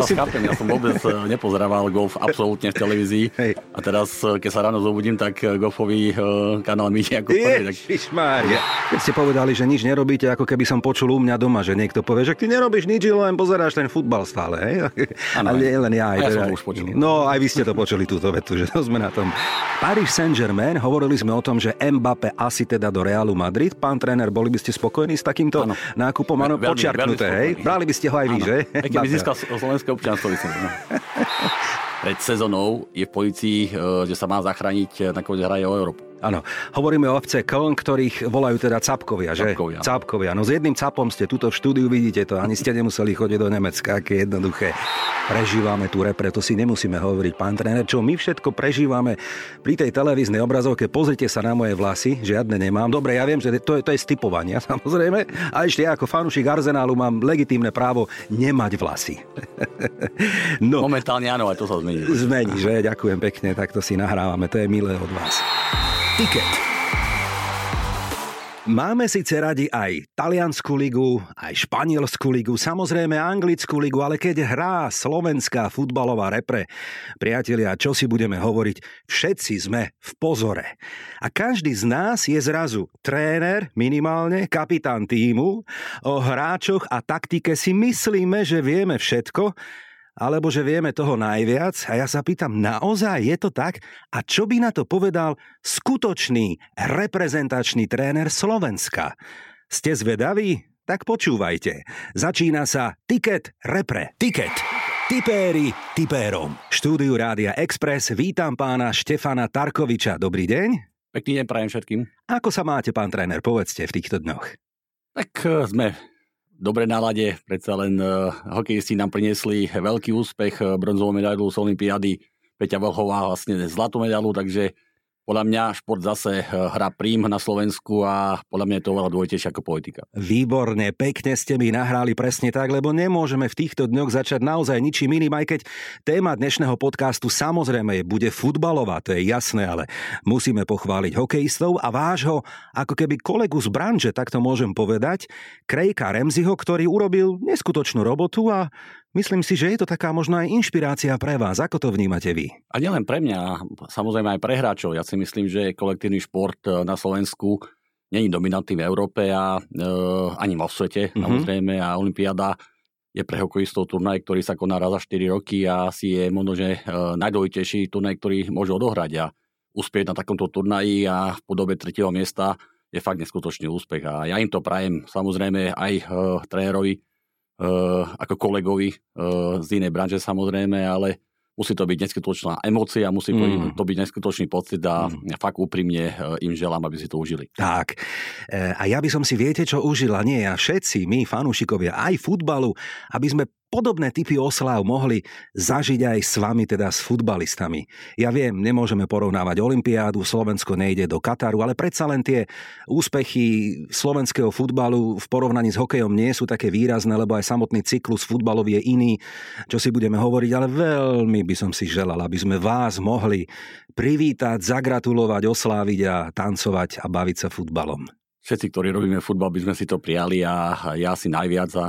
Musím... chápem, ja som vôbec eh, nepozerával golf absolútne v televízii. Hej. A teraz, eh, keď sa ráno zobudím, tak eh, golfový kanál mi ide ako prvý. Tak... Keď ste povedali, že nič nerobíte, ako keby som počul u mňa doma, že niekto povie, že ty nerobíš nič, len pozeráš ten futbal stále. Hej? Ano, Ale nie len ja. Aj ja teda... som to už počul. No, aj vy ste to počuli, túto vetu, že to sme na tom. Paris Saint-Germain, hovorili sme o tom, že Mbappé asi teda do Realu Madrid. Pán tréner, boli by ste spokojní s takýmto ano. nákupom? Áno, počiarknuté, hej? Brali by ste ho aj vy, ano. že? Keby získal slovenské občianstvo. No. Pred sezónou je v policii, eh, že sa má zachrániť, eh, nakoniec hraje o Európu. Áno, hovoríme o FC Köln, ktorých volajú teda capkovia, že? Capkovia. Capkovia. No s jedným capom ste tuto v štúdiu, vidíte to, ani ste nemuseli chodiť do Nemecka, aké jednoduché. Prežívame tu repre, to si nemusíme hovoriť, pán tréner, čo my všetko prežívame pri tej televíznej obrazovke. Pozrite sa na moje vlasy, žiadne nemám. Dobre, ja viem, že to je, to je stipovania, samozrejme. A ešte ja ako fanúšik Arsenálu mám legitímne právo nemať vlasy. no. Momentálne áno, ale to sa zmení. Zmení, že? Ďakujem pekne, tak to si nahrávame, to je milé od vás. Ticket. Máme síce radi aj taliansku ligu, aj španielskú ligu, samozrejme anglickú ligu, ale keď hrá slovenská futbalová repre, priatelia, čo si budeme hovoriť, všetci sme v pozore. A každý z nás je zrazu tréner, minimálne, kapitán týmu, o hráčoch a taktike si myslíme, že vieme všetko, alebo že vieme toho najviac a ja sa pýtam, naozaj je to tak? A čo by na to povedal skutočný reprezentačný tréner Slovenska? Ste zvedaví? Tak počúvajte. Začína sa Ticket Repre. Ticket. Tipéri tipérom. Štúdiu Rádia Express vítam pána Štefana Tarkoviča. Dobrý deň. Pekný deň prajem všetkým. Ako sa máte, pán tréner, povedzte v týchto dňoch. Tak eh, sme dobrej nálade. Predsa len uh, hokejisti nám priniesli veľký úspech, uh, bronzovú medailu z Olympiády. Peťa Velhová vlastne zlatú medailu, takže podľa mňa šport zase eh, hrá prím na Slovensku a podľa mňa je to oveľa dôležitejšie ako politika. Výborne, pekne ste mi nahrali presne tak, lebo nemôžeme v týchto dňoch začať naozaj ničím iným, aj keď téma dnešného podcastu samozrejme bude futbalová, to je jasné, ale musíme pochváliť hokejistov a vášho, ako keby kolegu z branže, tak to môžem povedať, Krejka Remziho, ktorý urobil neskutočnú robotu a Myslím si, že je to taká možno aj inšpirácia pre vás. Ako to vnímate vy? A nielen pre mňa, samozrejme aj pre hráčov. Ja si myslím, že kolektívny šport e, na Slovensku není dominantný v Európe a e, ani vo svete, mm-hmm. samozrejme. A Olympiáda je pre hokejistov turnaj, ktorý sa koná raz za 4 roky a asi je možno, že e, najdôležitejší turnaj, ktorý môže odohrať. A uspieť na takomto turnaji a v podobe tretieho miesta je fakt neskutočný úspech. A ja im to prajem, samozrejme aj e, trénerovi, ako kolegovi eh, z inej branže samozrejme, ale musí to byť neskutočná emócia, musí mm. to byť neskutočný pocit a mm. fakt úprimne eh, im želám, aby si to užili. Tak. A ja by som si viete, čo užila, nie ja, všetci my, fanúšikovia aj futbalu, aby sme podobné typy oslav mohli zažiť aj s vami, teda s futbalistami. Ja viem, nemôžeme porovnávať Olympiádu, Slovensko nejde do Kataru, ale predsa len tie úspechy slovenského futbalu v porovnaní s hokejom nie sú také výrazné, lebo aj samotný cyklus futbalový je iný, čo si budeme hovoriť, ale veľmi by som si želal, aby sme vás mohli privítať, zagratulovať, osláviť a tancovať a baviť sa futbalom. Všetci, ktorí robíme futbal, by sme si to prijali a ja si najviac a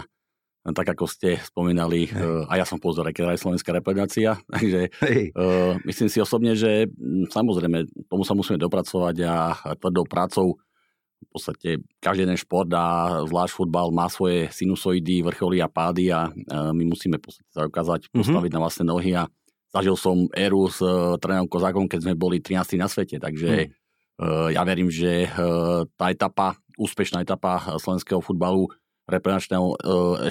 tak ako ste spomínali, uh, a ja som pozor, keď aj slovenská reprezentácia, takže uh, myslím si osobne, že m, samozrejme tomu sa musíme dopracovať a tvrdou prácou v podstate každý jeden šport a zvlášť futbal má svoje sinusoidy, vrcholy a pády a uh, my musíme sa ukázať, mhm. postaviť mm-hmm. na vlastné nohy a zažil som éru s uh, trénerom Kozákom, keď sme boli 13. na svete, takže mm. uh, ja verím, že uh, tá etapa, úspešná etapa slovenského futbalu reprenačného e,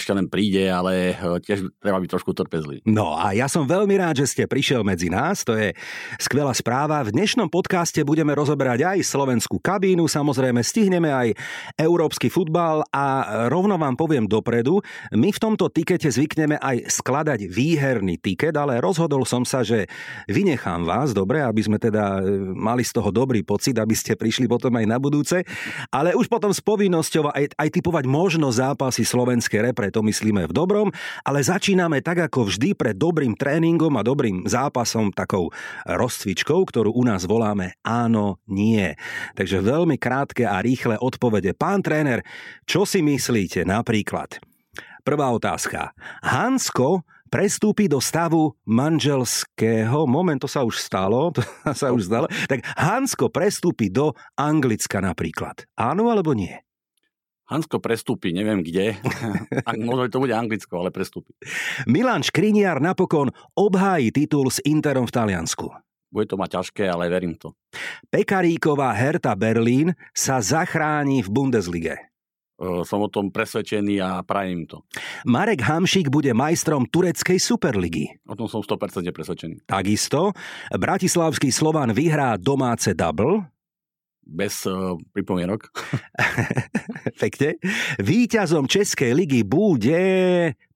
ešte len príde, ale e, tiež treba byť trošku trpezlivý. No a ja som veľmi rád, že ste prišiel medzi nás, to je skvelá správa. V dnešnom podcaste budeme rozoberať aj slovenskú kabínu, samozrejme stihneme aj európsky futbal. A rovno vám poviem dopredu, my v tomto tikete zvykneme aj skladať výherný tiket, ale rozhodol som sa, že vynechám vás, dobre, aby sme teda e, mali z toho dobrý pocit, aby ste prišli potom aj na budúce, ale už potom s povinnosťou aj, aj typovať možnosť zápasy slovenskej repre, to myslíme v dobrom, ale začíname tak ako vždy pred dobrým tréningom a dobrým zápasom, takou rozcvičkou, ktorú u nás voláme áno, nie. Takže veľmi krátke a rýchle odpovede. Pán tréner, čo si myslíte napríklad? Prvá otázka. Hansko prestúpi do stavu manželského, moment, to sa už stalo, to sa už stalo, tak Hansko prestúpi do Anglicka napríklad. Áno alebo nie? Hansko prestúpi, neviem kde. Možno to bude Anglicko, ale prestúpi. Milan Škriniar napokon obhájí titul s Interom v Taliansku. Bude to mať ťažké, ale verím to. Pekaríková Herta Berlín sa zachráni v Bundeslige. Som o tom presvedčený a prajem to. Marek Hamšík bude majstrom tureckej superligy. O tom som 100% presvedčený. Takisto. Bratislavský Slovan vyhrá domáce double bez uh, pripomienok. Pekne. Výťazom Českej ligy bude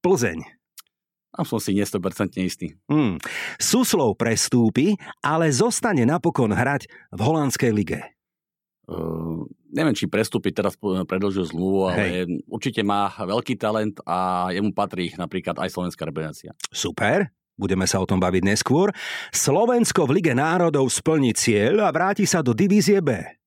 Plzeň. Tam som si 100% istý. Hmm. Suslov prestúpi, ale zostane napokon hrať v holandskej lige. Uh, neviem, či prestúpi, teraz predlžil zmluvu, ale Hej. určite má veľký talent a jemu patrí napríklad aj slovenská reprezentácia. Super. Budeme sa o tom baviť neskôr. Slovensko v Lige národov splní cieľ a vráti sa do divízie B.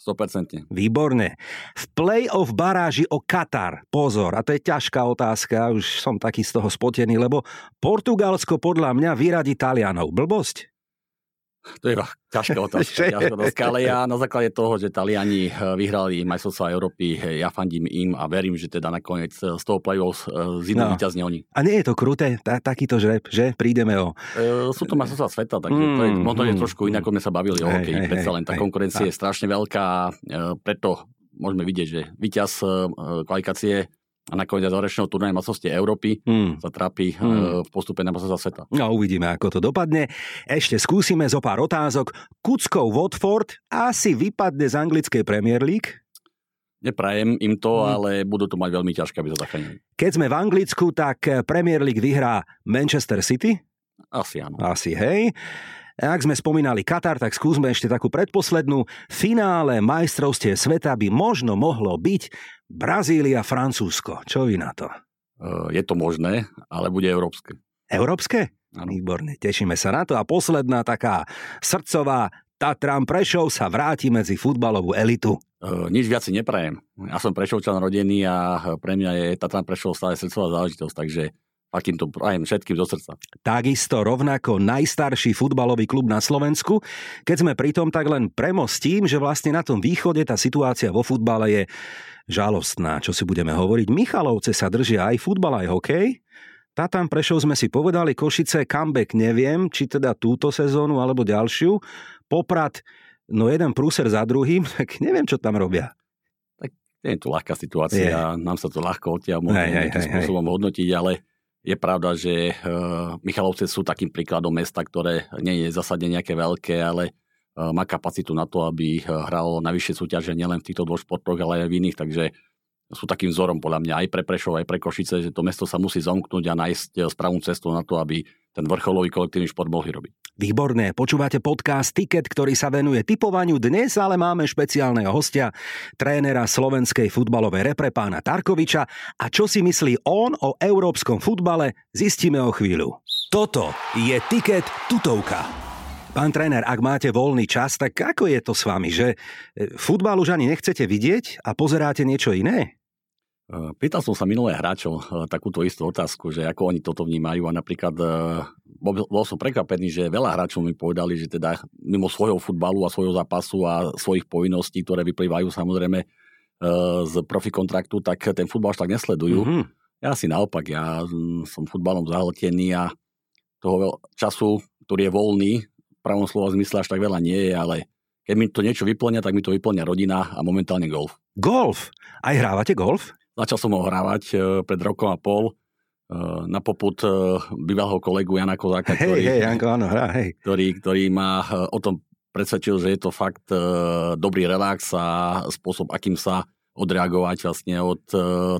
100%. Výborne. V play-off baráži o Katar. Pozor, a to je ťažká otázka, už som taký z toho spotený, lebo Portugalsko podľa mňa vyradí Talianov. Blbosť? To je ťažká otázka, ťažká otázka, ale ja na základe toho, že Taliani eh, vyhrali majstrovstvá Európy, eh, ja fandím im a verím, že teda nakoniec eh, z toho play-off zidú no. víťazne oni. A nie je to kruté, tá, takýto žreb, že prídeme o... E, sú to majstrovstvá sveta, takže mm, to je mm, možno mm, je trošku inak, ako sme sa bavili o hokeji. Predsa len tá konkurencia hej, je strašne veľká, preto môžeme vidieť, že víťaz kvalifikácie a nakoniec záverečného turnaja masovstie Európy hmm. sa trápi hmm. v postupe na masovstva sveta. No uvidíme, ako to dopadne. Ešte skúsime zo pár otázok. Kuckov Watford asi vypadne z anglickej Premier League? Neprajem im to, hmm. ale budú to mať veľmi ťažké, aby to zachránili. Keď sme v Anglicku, tak Premier League vyhrá Manchester City? Asi áno. Asi, hej. Ak sme spomínali Katar, tak skúsme ešte takú predposlednú. Finále majstrovstie sveta by možno mohlo byť Brazília, Francúzsko. Čo vy na to? Je to možné, ale bude európske. Európske? Ano. Výborne, tešíme sa na to. A posledná taká srdcová, Tatran Prešov sa vráti medzi futbalovú elitu. Uh, nič viac si neprajem. Ja som Prešovčan rodený a pre mňa je Tatran Prešov stále srdcová záležitosť, takže Akým to prajem všetkým zo srdca. Takisto rovnako najstarší futbalový klub na Slovensku. Keď sme pri tom, tak len premostím, že vlastne na tom východe tá situácia vo futbale je žalostná, čo si budeme hovoriť. Michalovce sa držia aj futbal, aj hokej. tam Prešov sme si povedali, Košice comeback neviem, či teda túto sezónu alebo ďalšiu. Poprad, no jeden prúser za druhým, tak neviem, čo tam robia. Tak nie je to ľahká situácia, je. nám sa to ľahko odtiaľ môže nejakým spôsobom hej. hodnotiť, ale je pravda, že eh, Michalovce sú takým príkladom mesta, ktoré nie je zasadne nejaké veľké, ale eh, má kapacitu na to, aby eh, hralo na vyššie súťaže nielen v týchto dvoch športoch, ale aj v iných, takže sú takým vzorom podľa mňa aj pre Prešov, aj pre Košice, že to mesto sa musí zomknúť a nájsť správnu cestu na to, aby ten vrcholový kolektívny šport mohli robiť. Výborné, počúvate podcast Ticket, ktorý sa venuje typovaniu. Dnes ale máme špeciálneho hostia, trénera slovenskej futbalovej repre pána Tarkoviča. A čo si myslí on o európskom futbale, zistíme o chvíľu. Toto je Ticket tutovka. Pán tréner, ak máte voľný čas, tak ako je to s vami, že e, futbal už ani nechcete vidieť a pozeráte niečo iné? Eh, pýtal som sa minulé hráčov eh, takúto istú otázku, že ako oni toto vnímajú a napríklad eh, bol, som prekvapený, že veľa hráčov mi povedali, že teda mimo svojho futbalu a svojho zápasu a svojich povinností, ktoré vyplývajú samozrejme z profi kontraktu, tak ten futbal až tak nesledujú. Mm-hmm. Ja si naopak, ja mm, som futbalom zahltený a toho času, ktorý je voľný, v pravom slova zmysle až tak veľa nie je, ale keď mi to niečo vyplňa, tak mi to vyplňa rodina a momentálne golf. Golf? Aj hrávate golf? Začal som ho hrávať e, pred rokom a pol na poput bývalého kolegu Jana Kozáka, ktorý, hej, Janko, áno, hrá, hej. Ktorý, ktorý ma o tom presvedčil, že je to fakt dobrý relax a spôsob, akým sa odreagovať vlastne od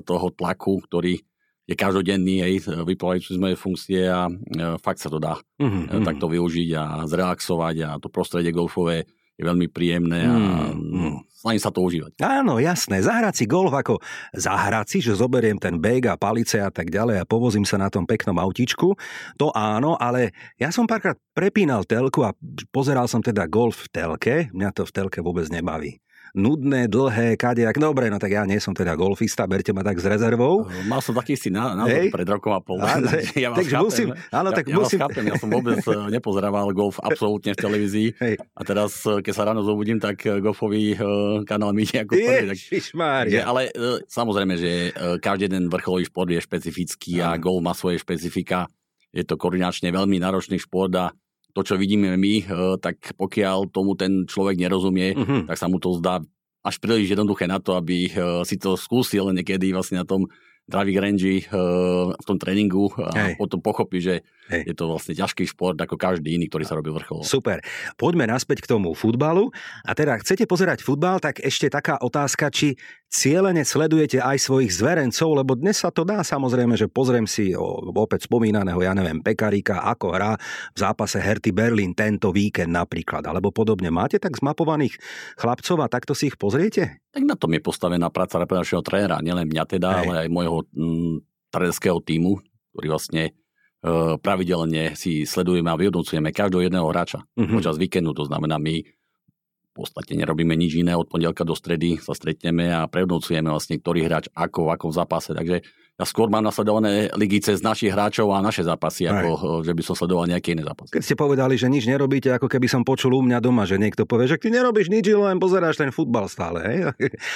toho tlaku, ktorý je každodenný, hej, vyplývajúci z mojej funkcie a fakt sa to dá mm-hmm. takto využiť a zrelaxovať a to prostredie golfové je veľmi príjemné a mm. snažím sa to užívať. Áno, jasné. Zahrať si golf ako zahrať si, že zoberiem ten bag a palice a tak ďalej a povozím sa na tom peknom autičku. To áno, ale ja som párkrát prepínal telku a pozeral som teda golf v telke. Mňa to v telke vôbec nebaví nudné, dlhé, kadejak. Dobre, no tak ja nie som teda golfista, berte ma tak s rezervou. Mal som taký si na, na pred rokom a pol. A, ja tak chápem, musím, áno, tak ja, musím. Ja, chápem, ja som vôbec eh, nepozerával golf absolútne v televízii. Hej. A teraz, eh, keď sa ráno zobudím, tak eh, golfový kanál mi ako prvý. Že, ale samozrejme, že každý jeden vrcholový šport je špecifický a golf má svoje špecifika. Je to koordinačne veľmi náročný šport a to, čo vidíme my, eh, tak pokiaľ tomu ten človek nerozumie, uh-huh. tak sa mu to zdá až príliš jednoduché na to, aby eh, si to skúsil niekedy vlastne na tom driving range v tom tréningu a Hej. potom pochopí, že Hej. je to vlastne ťažký šport ako každý iný, ktorý sa robí vrchol. Super. Poďme naspäť k tomu futbalu. A teda chcete pozerať futbal, tak ešte taká otázka, či cieľene sledujete aj svojich zverencov, lebo dnes sa to dá samozrejme, že pozriem si opäť spomínaného, ja neviem, Pekaríka, ako hrá v zápase Herty Berlin tento víkend napríklad, alebo podobne. Máte tak zmapovaných chlapcov a takto si ich pozriete? Tak na tom je postavená práca reprezenčného trénera, nielen mňa teda, Hej. ale aj môjho mm, trénerského týmu, ktorý vlastne pravidelne si sledujeme a vyhodnocujeme každého jedného hráča mm-hmm. počas víkendu. To znamená, my v podstate nerobíme nič iné, od pondelka do stredy sa stretneme a prehodnocujeme vlastne, ktorý hráč ako, v akom zápase. Takže ja skôr mám nasledované ligy cez našich hráčov a naše zápasy, Aj. ako že by som sledoval nejaké iné zápasy. Keď ste povedali, že nič nerobíte, ako keby som počul u mňa doma, že niekto povie, že ty nerobíš nič, len pozeráš ten futbal stále. Hej?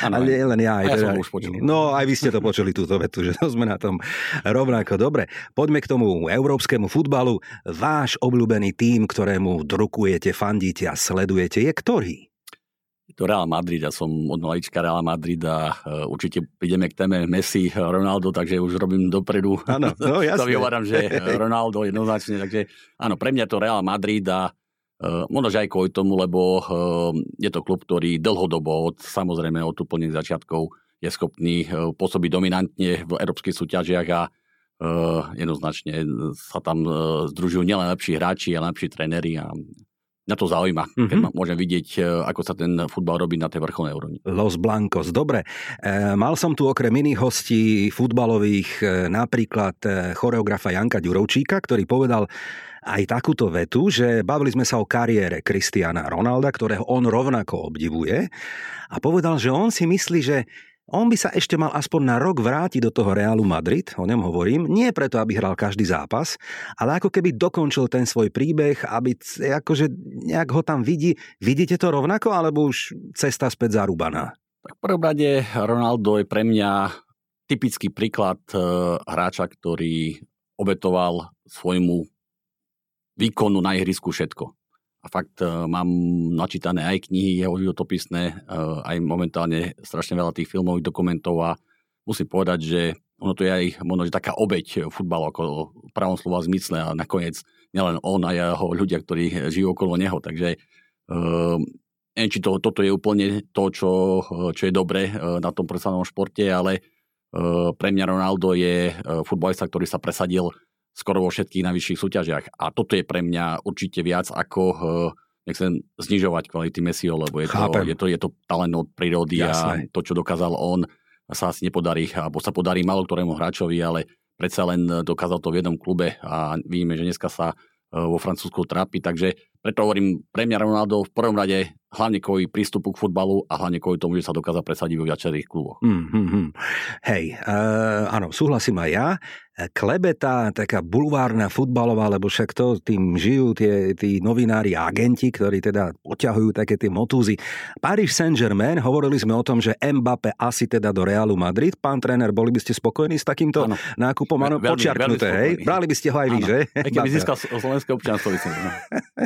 Ano, nie len ja. Aj ja teda, som už počul. No aj vy ste to počuli túto vetu, že to sme na tom rovnako. Dobre, poďme k tomu európskemu futbalu. Váš obľúbený tým, ktorému drukujete, fandíte a sledujete, je ktorý? To Real Madrid, ja som od malička Real Madrid a uh, určite prídeme k téme Messi, Ronaldo, takže už robím dopredu. Áno, no jasne. to vyhováram, že Ronaldo jednoznačne, takže áno, pre mňa to Real Madrid a uh, možno, že aj kvôli tomu, lebo uh, je to klub, ktorý dlhodobo, od, samozrejme od úplných začiatkov, je schopný uh, pôsobiť dominantne v európskych súťažiach a jednoznačne sa tam združujú nielen lepší hráči, ale lepší tréneri a mňa to zaujíma, mm-hmm. keď mhm. môžem vidieť, e, ako sa ten futbal robí na tej vrcholnej úrovni. Los Blancos, dobre. E, mal som tu okrem iných hostí futbalových e, napríklad e, choreografa Janka Ďurovčíka, ktorý povedal aj takúto vetu, že bavili sme sa o kariére Kristiana Ronalda, ktorého on rovnako obdivuje a povedal, že on si myslí, že on by sa ešte mal aspoň na rok vrátiť do toho Realu Madrid, o ňom hovorím, nie preto, aby hral každý zápas, ale ako keby dokončil ten svoj príbeh, aby akože nejak ho tam vidí. Vidíte to rovnako, alebo už cesta späť zarúbaná? Tak prvom rade Ronaldo je pre mňa typický príklad e, hráča, ktorý obetoval svojmu výkonu na ihrisku všetko a fakt uh, mám načítané aj knihy jeho životopisné, uh, aj momentálne strašne veľa tých filmových dokumentov a musím povedať, že ono to je aj možno, že taká obeď futbalu ako v pravom slova zmysle a nakoniec nielen on a jeho ľudia, ktorí žijú okolo neho, takže neviem, či to, toto je úplne to, čo, čo je dobre na tom profesionálnom športe, ale pre mňa Ronaldo je futbalista, ktorý sa presadil skoro vo všetkých najvyšších súťažiach. A toto je pre mňa určite viac ako eh, nechcem znižovať kvality Messiho, lebo je to, je, to, je to talent od prírody Jasné. a to, čo dokázal on, sa asi nepodarí, alebo sa podarí malo ktorému hráčovi, ale predsa len dokázal to v jednom klube a vidíme, že dneska sa eh, vo Francúzsku trápi, takže preto hovorím, pre mňa Ronaldo v prvom rade hlavne kvôli prístupu k futbalu a hlavne kvôli tomu, že sa dokázal presadiť vo viacerých kluboch. Mm, mm, mm. Hej, uh, áno, súhlasím aj ja klebeta, taká bulvárna futbalová, lebo však to tým žijú tie, tí novinári a agenti, ktorí teda poťahujú také tie motúzy. Paris Saint-Germain, hovorili sme o tom, že Mbappé asi teda do Realu Madrid. Pán tréner, boli by ste spokojní s takýmto ano. nákupom? Áno, počiarknuté, hej? Brali by ste ho aj vy, že? Aj keby získal slovenské občianstvo, no.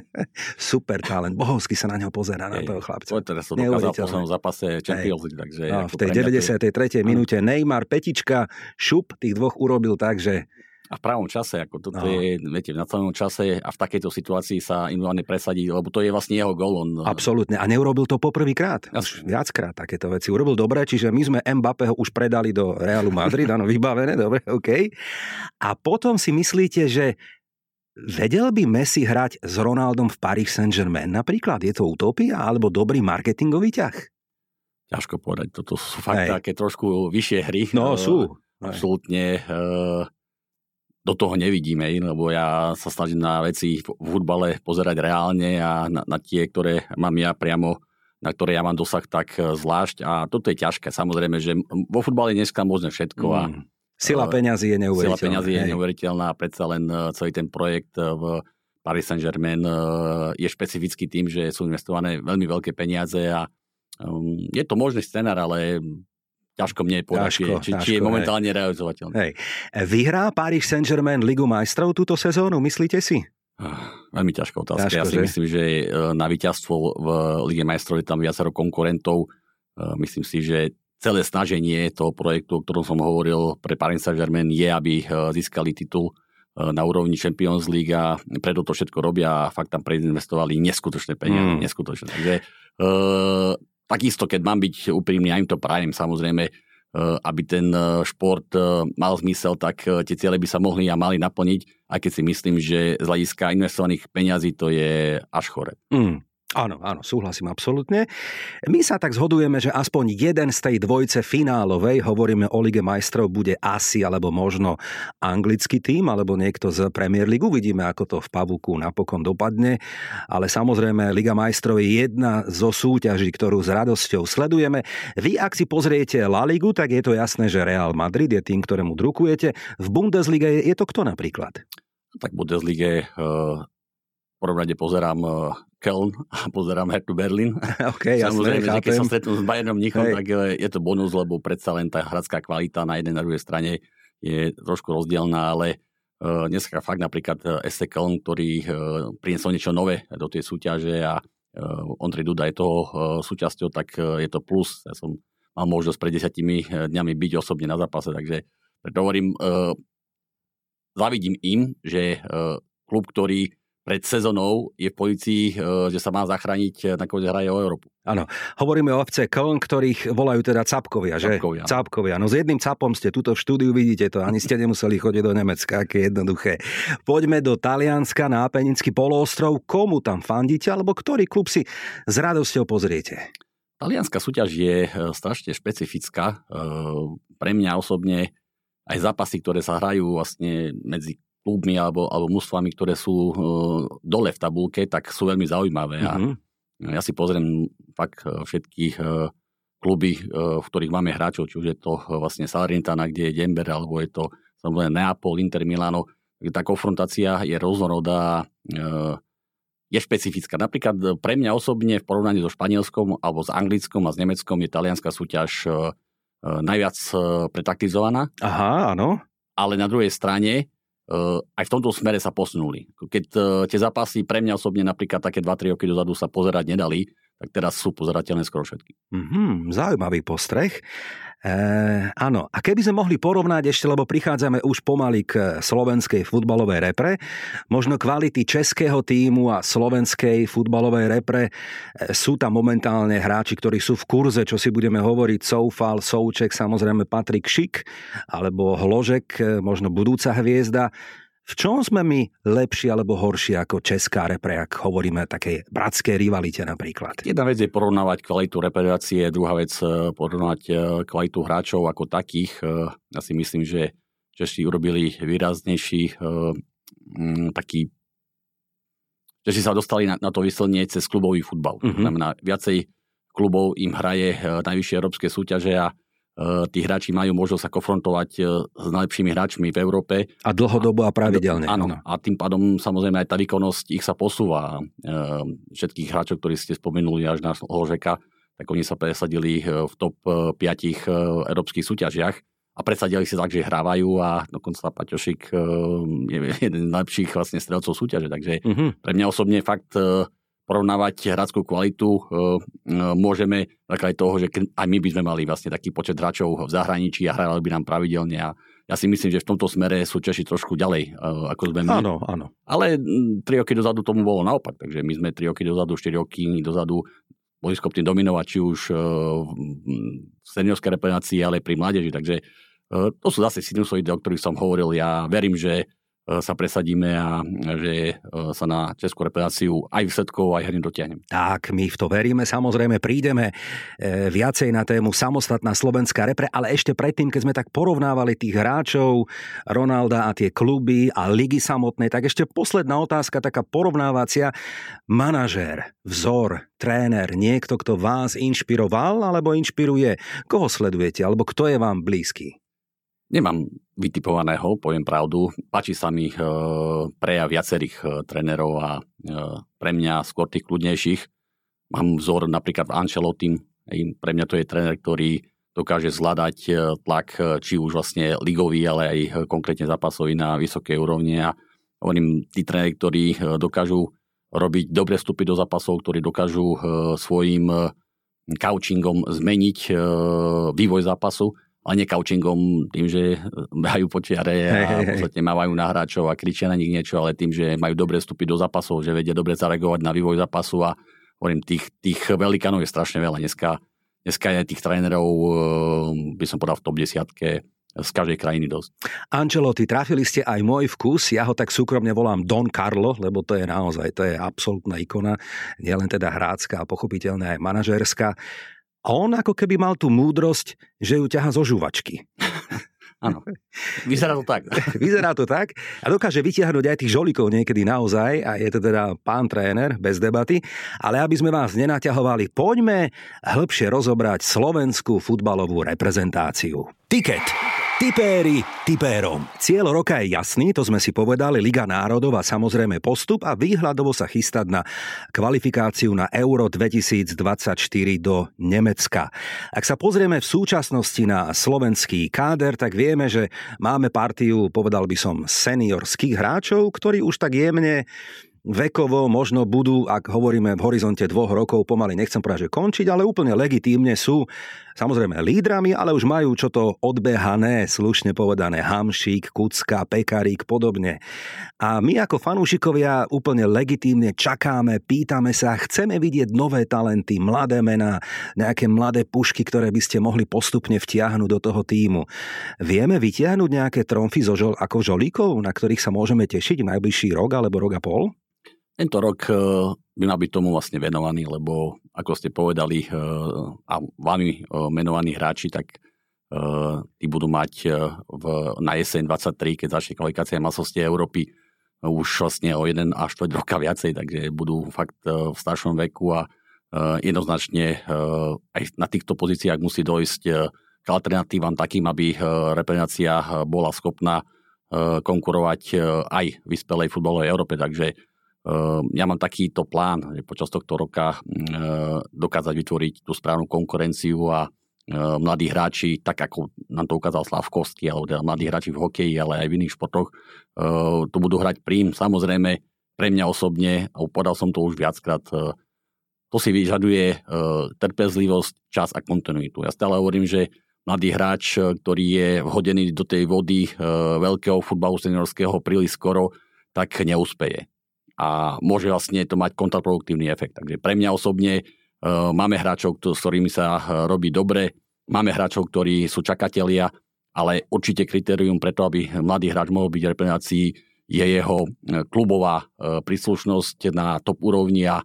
Super talent. Bohovsky sa na neho pozera, na toho chlapca. To teraz to dokázal v poslednom zápase Champions League. Takže no, v tej 93. minúte Neymar, Petička, Šup, tých dvoch urobil tak, že a v pravom čase, ako toto no. je, viete, v celom čase a v takejto situácii sa individuálne presadí, lebo to je vlastne jeho gol. On... Absolútne. A neurobil to poprvýkrát. Už viackrát takéto veci. Urobil dobre, čiže my sme Mbappého už predali do Realu Madrid, áno, vybavené, dobre, OK. A potom si myslíte, že Vedel by Messi hrať s Ronaldom v Paris Saint-Germain napríklad? Je to utopia alebo dobrý marketingový ťah? Ťažko povedať, toto sú fakt Hej. také trošku vyššie hry. No, sú. Absolútne. Uh, do toho nevidíme, lebo ja sa snažím na veci v futbale pozerať reálne a na, na tie, ktoré mám ja priamo na ktoré ja mám dosah tak e, zvlášť a toto je ťažké. Samozrejme, že vo futbale je dneska možné všetko a mm. Sila e, peňazí je neuveriteľná. Sila peňazí je neuveriteľná a predsa len e, celý ten projekt v Paris Saint-Germain je špecifický tým, že sú investované veľmi veľké peniaze a um, je to možný scenár, ale ťažko mne ťažko, či, či je momentálne hej. realizovateľné. Hej. Vyhrá Paris Saint-Germain Ligu majstrov túto sezónu, myslíte si? Ah, veľmi ťažká otázka. Ťažko, ja si že? myslím, že na víťazstvo v Lige majstrov je tam viacero konkurentov. Myslím si, že celé snaženie toho projektu, o ktorom som hovoril pre Paris Saint-Germain je, aby e, získali titul na úrovni Champions League a preto to všetko robia a fakt tam preinvestovali neskutočné peniaze. Mm. Neskutočné. Takže Takisto, keď mám byť úprimný, aj im to prajem, samozrejme, e, aby ten e, šport e, mal zmysel, tak tie ciele by sa mohli a mali naplniť, aj keď si myslím, že z hľadiska investovaných peňazí to je až chore. Mm. Áno, áno, súhlasím absolútne. My sa tak zhodujeme, že aspoň jeden z tej dvojce finálovej, hovoríme o Lige majstrov, bude asi alebo možno anglický tým, alebo niekto z Premier League. Uvidíme, ako to v Pavuku napokon dopadne. Ale samozrejme, Liga majstrov je jedna zo súťaží, ktorú s radosťou sledujeme. Vy, ak si pozriete La Ligu, tak je to jasné, že Real Madrid je tým, ktorému drukujete. V Bundesliga je, to kto napríklad? Tak Bundesliga uh prvom rade pozerám uh, Köln a pozerám Hertu Berlin. Okay, Samozrejme, jasné, že keď sa stretnú s Bayernom Mnichom, tak je to bonus, lebo predsa len tá hradská kvalita na jednej na druhej strane je trošku rozdielná, ale uh, dneska fakt napríklad SC Köln, ktorý uh, priniesol niečo nové do tej súťaže a uh, Ondrej Duda je toho uh, súčasťou, tak uh, je to plus. Ja som mal možnosť pred desiatimi dňami byť osobne na zápase, takže preto hovorím, uh, zavidím im, že uh, klub, ktorý pred sezónou je v policii, e, že sa má zachrániť, e, nakoniec hraje o Európu. Áno, hovoríme o FC Köln, ktorých volajú teda capkovia, že? Capkovia. Capkovia. No s jedným capom ste tuto v štúdiu, vidíte to, ani ste nemuseli chodiť do Nemecka, aké jednoduché. Poďme do Talianska na Apenický poloostrov. Komu tam fandíte, alebo ktorý klub si s radosťou pozriete? Talianská súťaž je e, strašne špecifická. Pre mňa osobne aj zápasy, ktoré sa hrajú vlastne medzi klubmi alebo, alebo mužstvami, ktoré sú uh, dole v tabulke, tak sú veľmi zaujímavé. Mm-hmm. A ja si pozriem fakt e, všetky uh, kluby, v ktorých máme hráčov, či už je to vlastne Salernitana, kde je Dember, alebo je to samozrejme Neapol, Inter Milano. Tá konfrontácia je rôznorodá, je špecifická. Napríklad pre mňa osobne v porovnaní so Španielskom alebo s Anglickom a s Nemeckom je talianská súťaž najviac pretaktizovaná. Aha, áno. Ale na druhej strane aj v tomto smere sa posunuli. Keď uh, tie zápasy pre mňa osobne napríklad také 2-3 roky dozadu sa pozerať nedali, tak teraz sú pozerateľné skoro všetky. Mm-hmm, zaujímavý postreh. E, áno, a keby sme mohli porovnať ešte, lebo prichádzame už pomaly k slovenskej futbalovej repre, možno kvality českého týmu a slovenskej futbalovej repre, e, sú tam momentálne hráči, ktorí sú v kurze, čo si budeme hovoriť, Soufal, Souček, samozrejme Patrik Šik, alebo Hložek, možno budúca hviezda. V čom sme my lepší alebo horší ako česká repre, ak hovoríme o takej bratskej rivalite napríklad? Jedna vec je porovnávať kvalitu reprezentácie, druhá vec e, porovnávať e, kvalitu hráčov ako takých. E, ja si myslím, že Češi urobili výraznejší taký Češi sa dostali na, na to vyslenie cez klubový futbal. Mm-hmm. Znamená, viacej klubov im hraje najvyššie európske súťaže a tí hráči majú možnosť sa konfrontovať eh, s najlepšími hráčmi v Európe. A dlhodobo a pravidelne. A, áno, a tým pádom samozrejme aj tá výkonnosť ich sa posúva. Eh, všetkých hráčov, ktorí ste spomenuli až na Ložeka, tak oni sa presadili v top 5 európskych súťažiach. A a predsadili si tak, že hrávajú a dokonca Paťošik je jeden z najlepších vlastne strelcov súťaže, takže uh-huh. pre mňa osobne fakt porovnávať hradskú kvalitu môžeme aj toho, že aj my by sme mali vlastne taký počet hráčov v zahraničí a hrávali by nám pravidelne a ja si myslím, že v tomto smere sú Češi trošku ďalej, ako sme my. Áno, áno. Ale tri roky dozadu tomu bolo naopak, takže my sme tri roky dozadu, štyri roky dozadu boli schopní dominovať či už v seniorskej reprezentácii, ale pri mládeži. Takže to sú zase sinusoidy, o ktorých som hovoril. Ja verím, že E, sa presadíme a že e, sa na Českú reprezentáciu aj výsledkov, aj herne dotiahnem. Tak, my v to veríme. Samozrejme, prídeme e, viacej na tému samostatná slovenská repre, ale ešte predtým, keď sme tak porovnávali tých hráčov, Ronalda a tie kluby a ligy samotné, tak ešte posledná otázka, taká porovnávacia. Manažér, vzor, tréner, niekto, kto vás inšpiroval alebo inšpiruje? Koho sledujete? Alebo kto je vám blízky? Nemám vytipovaného, poviem pravdu. Páči sa mi e, prejav viacerých e, trénerov a e, pre mňa skôr tých kľudnejších. Mám vzor napríklad v Ancelotti. Pre mňa to je tréner, ktorý dokáže zvládať tlak či už vlastne ligový, ale aj konkrétne zápasový na vysokej úrovni. A hovorím, tí tréneri, ktorí dokážu robiť dobre vstupy do zápasov, ktorí dokážu svojim coachingom zmeniť vývoj zápasu, ale nie couchingom, tým, že behajú po čiare a podstate mávajú na hráčov a kričia na nich niečo, ale tým, že majú dobre vstupy do zápasov, že vedia dobre zareagovať na vývoj zápasu a hovorím, tých, tých velikánov je strašne veľa. Dneska, dneska je tých trénerov, eh, by som povedal, v top desiatke z každej krajiny dosť. Ancelotti, trafili ste aj môj vkus, ja ho tak súkromne volám Don Carlo, lebo to je naozaj, to je absolútna ikona, nielen teda hrácka a pochopiteľne aj manažerská. A on ako keby mal tú múdrosť, že ju ťaha zo žuvačky. Áno, vyzerá to tak. vyzerá to tak a dokáže vytiahnuť aj tých žolíkov niekedy naozaj a je to teda pán tréner, bez debaty. Ale aby sme vás nenaťahovali, poďme hĺbšie rozobrať slovenskú futbalovú reprezentáciu. Tiket. Tipéri tipérom. Cieľ roka je jasný, to sme si povedali, Liga národov a samozrejme postup a výhľadovo sa chystať na kvalifikáciu na Euro 2024 do Nemecka. Ak sa pozrieme v súčasnosti na slovenský káder, tak vieme, že máme partiu, povedal by som, seniorských hráčov, ktorí už tak jemne vekovo možno budú, ak hovoríme v horizonte dvoch rokov, pomaly nechcem povedať, že končiť, ale úplne legitímne sú samozrejme lídrami, ale už majú čo to odbehané, slušne povedané, Hamšík, Kucka, Pekarík, podobne. A my ako fanúšikovia úplne legitímne čakáme, pýtame sa, chceme vidieť nové talenty, mladé mená, nejaké mladé pušky, ktoré by ste mohli postupne vtiahnuť do toho týmu. Vieme vytiahnuť nejaké tromfy zo žol, ako žolíkov, na ktorých sa môžeme tešiť najbližší rok alebo rok a pol? Tento rok eh, by mal byť tomu vlastne venovaný, lebo ako ste povedali eh, a vami eh, menovaní hráči, tak tí budú mať v, na jeseň 23, keď začne kvalifikácia masovstie Európy, už vlastne o jeden až 4 roka viacej, takže budú fakt v staršom veku a jednoznačne aj na týchto pozíciách musí dojsť k alternatívam takým, aby reprezentácia bola schopná konkurovať aj vyspelej futbalovej Európe, takže ja mám takýto plán, že počas tohto roka ehm, dokázať vytvoriť tú správnu konkurenciu a ehm, mladí hráči, tak ako nám to ukázal Slavkovský, alebo teda mladí hráči v hokeji, ale aj v iných športoch, tu budú hrať prím. Samozrejme, pre mňa osobne, a povedal som to už viackrát, to si vyžaduje trpezlivosť, čas a kontinuitu. Ja stále hovorím, že mladý hráč, ktorý je vhodený do tej vody veľkého futbalu seniorského príliš skoro, tak neúspeje a môže vlastne to mať kontraproduktívny efekt. Takže pre mňa osobne uh, máme hráčov, s ktorými sa uh, robí dobre, máme hráčov, ktorí sú čakatelia, ale určite kritérium preto, aby mladý hráč mohol byť v reprezentácii, je jeho e, klubová príslušnosť na top úrovni a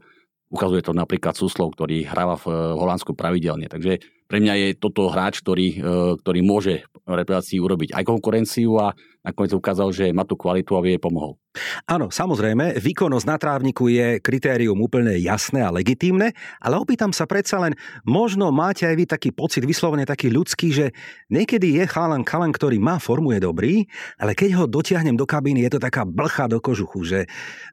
ukazuje to napríklad Suslov, ktorý hráva v Holandsku pravidelne. Takže pre mňa je toto hráč, ktorý, ktorý môže reprezentácii urobiť aj konkurenciu a nakoniec ukázal, že má tú kvalitu a vie pomohol. Áno, samozrejme, výkonnosť na trávniku je kritérium úplne jasné a legitímne, ale opýtam sa predsa len, možno máte aj vy taký pocit, vyslovene taký ľudský, že niekedy je chalan kalan, ktorý má formu, je dobrý, ale keď ho dotiahnem do kabíny, je to taká blcha do kožuchu, že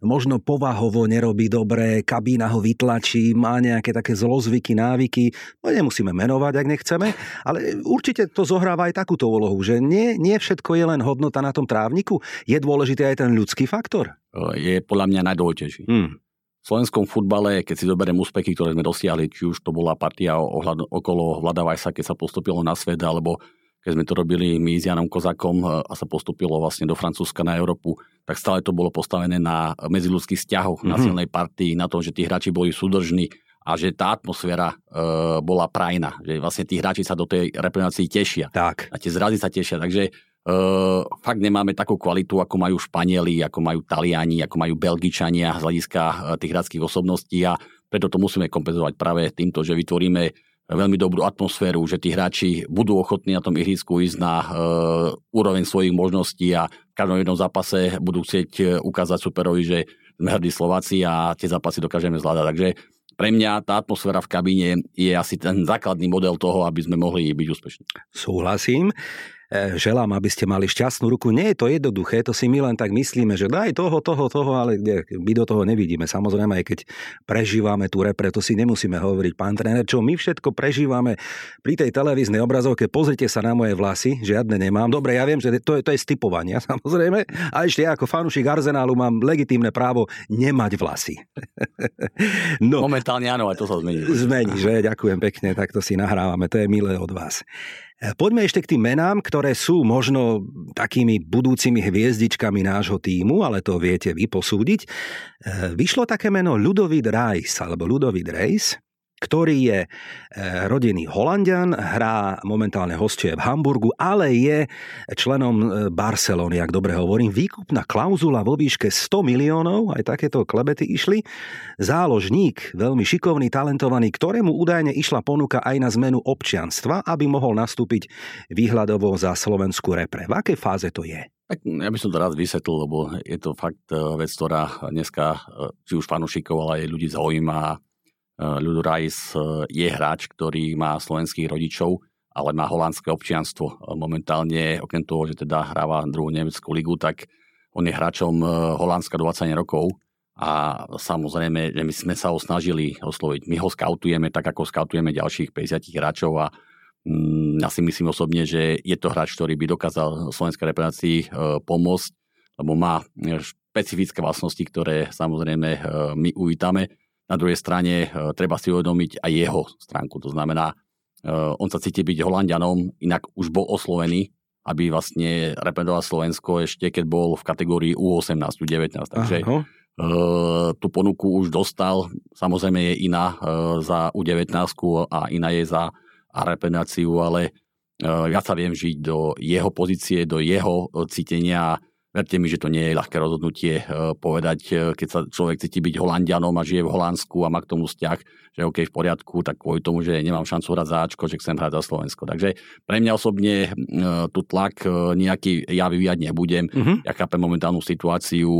možno povahovo nerobí dobre, kabína ho vytlačí, má nejaké také zlozvyky, návyky, no nemusíme menovať, ak nechceme, ale určite to zohráva aj takúto úlohu, že nie, nie všetko je len hodnota na tom trávniku, je dôležitý aj ten ľudský faktor? Je podľa mňa najdôležitejší. Hmm. V slovenskom futbale, keď si zoberiem úspechy, ktoré sme dosiahli, či už to bola partia ohľad, okolo Vlada Vajsa, keď sa postupilo na svet, alebo keď sme to robili my s Janom Kozakom a sa postupilo vlastne do Francúzska na Európu, tak stále to bolo postavené na medziludských vzťahoch, mm-hmm. na mhm. silnej partii, na tom, že tí hráči boli súdržní a že tá atmosféra e, bola prajná, že vlastne tí hráči sa do tej reprezentácii tešia. Tak. A tie zrazy sa tešia, takže Uh, fakt nemáme takú kvalitu, ako majú Španieli, ako majú Taliani, ako majú Belgičania z hľadiska uh, tých hradských osobností a preto to musíme kompenzovať práve týmto, že vytvoríme veľmi dobrú atmosféru, že tí hráči budú ochotní na tom ihrisku ísť na uh, úroveň svojich možností a v každom jednom zápase budú chcieť ukázať superovi, že sme hrdí Slováci a tie zápasy dokážeme zvládať. Takže pre mňa tá atmosféra v kabíne je asi ten základný model toho, aby sme mohli byť úspešní. Súhlasím. E, želám, aby ste mali šťastnú ruku. Nie je to jednoduché, to si my len tak myslíme, že daj toho, toho, toho, ale my do toho nevidíme. Samozrejme, aj keď prežívame tú repre, to si nemusíme hovoriť, pán tréner, čo my všetko prežívame pri tej televíznej obrazovke. Pozrite sa na moje vlasy, žiadne nemám. Dobre, ja viem, že to je, to je stipovania, samozrejme. A ešte ja ako fanúšik Arzenálu mám legitímne právo nemať vlasy. no. Momentálne áno, aj to sa zmení. Zmení, že? Ďakujem pekne, tak to si nahrávame, to je milé od vás. Poďme ešte k tým menám, ktoré sú možno takými budúcimi hviezdičkami nášho týmu, ale to viete vy posúdiť. Vyšlo také meno Ludovít Reis, alebo Ludovít Reis ktorý je e, rodený Holandian, hrá momentálne hostie v Hamburgu, ale je členom e, Barcelony, ak dobre hovorím. Výkupná klauzula vo výške 100 miliónov, aj takéto klebety išli. Záložník, veľmi šikovný, talentovaný, ktorému údajne išla ponuka aj na zmenu občianstva, aby mohol nastúpiť výhľadovo za slovenskú repre. V akej fáze to je? Ja by som to rád vysvetlil, lebo je to fakt e, vec, ktorá dneska či už fanúšikov, ale aj ľudí zaujíma Ľudo Rajs eh, je hráč, ktorý má slovenských rodičov, ale má holandské občianstvo. Eh, momentálne, okrem toho, že teda hráva druhú nemeckú ligu, tak on je hráčom Holandska 20 rokov a samozrejme, že my sme sa ho snažili osloviť. My ho skautujeme tak, ako skautujeme ďalších 50 hráčov a mm, ja si myslím osobne, že je to hráč, ktorý by dokázal slovenskej reprezentácii pomôcť, lebo má špecifické vlastnosti, ktoré samozrejme my uvítame na druhej strane e, treba si uvedomiť aj jeho stránku. To znamená, e, on sa cíti byť Holandianom, inak už bol oslovený, aby vlastne reprezentoval Slovensko ešte keď bol v kategórii U18, U19. Takže Aha. E, tú ponuku už dostal. Samozrejme je iná za U19 a iná je za reprezentáciu, ale ja sa viem žiť do jeho pozície, do jeho cítenia Verte mi, že to nie je ľahké rozhodnutie eh, povedať, eh, keď sa človek cíti byť Holandianom a žije v Holandsku a má k tomu vzťah, že OK, v poriadku, tak kvôli tomu, že nemám šancu hrať za Ačko, že chcem hrať za Slovensko. Takže pre mňa osobne eh, tu tlak nejaký ja vyvíjať nebudem. Uh-huh. Ja chápem momentálnu situáciu,